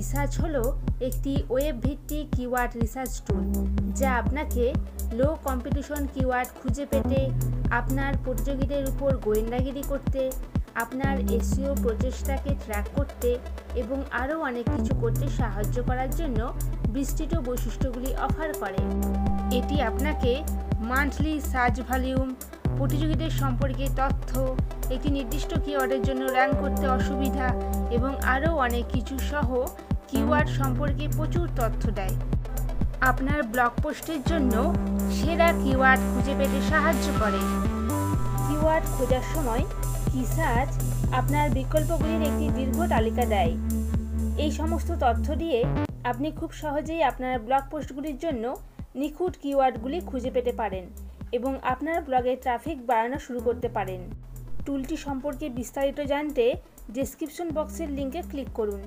কিসার্চ হলো একটি ওয়েব ভিত্তিক কিওয়ার্ড রিসার্চ টুল যা আপনাকে লো কম্পিটিশন কিওয়ার্ড খুঁজে পেতে, আপনার প্রতিযোগীদের উপর গোয়েন্দাগিরি করতে, আপনার এসিও প্রচেষ্টাকে ট্র্যাক করতে এবং আরও অনেক কিছু করতে সাহায্য করার জন্য বিস্তৃত বৈশিষ্ট্যগুলি অফার করে। এটি আপনাকে মান্থলি সার্চ ভলিউম প্রতিযোগীদের সম্পর্কে তথ্য, একটি নির্দিষ্ট কিওয়ার্ডের জন্য র্যাঙ্ক করতে অসুবিধা এবং আরও অনেক কিছু সহ কিওয়ার্ড সম্পর্কে প্রচুর তথ্য দেয়। আপনার ব্লগ পোস্টের জন্য সেরা কিওয়ার্ড খুঁজে পেতে সাহায্য করে। কিওয়ার্ড খোঁজার সময় কিসার্চ আপনার বিকল্পগুলির একটি দীর্ঘ তালিকা দেয়। এই সমস্ত তথ্য দিয়ে আপনি খুব সহজেই আপনার ব্লগ পোস্টগুলির জন্য নিখুঁত কিওয়ার্ডগুলি খুঁজে পেতে পারেন এবং আপনার ব্লগে ট্রাফিক বাড়ানো শুরু করতে পারেন। টুলটি সম্পর্কে বিস্তারিত জানতে ডেসক্রিপশন বক্সের লিঙ্কে ক্লিক করুন।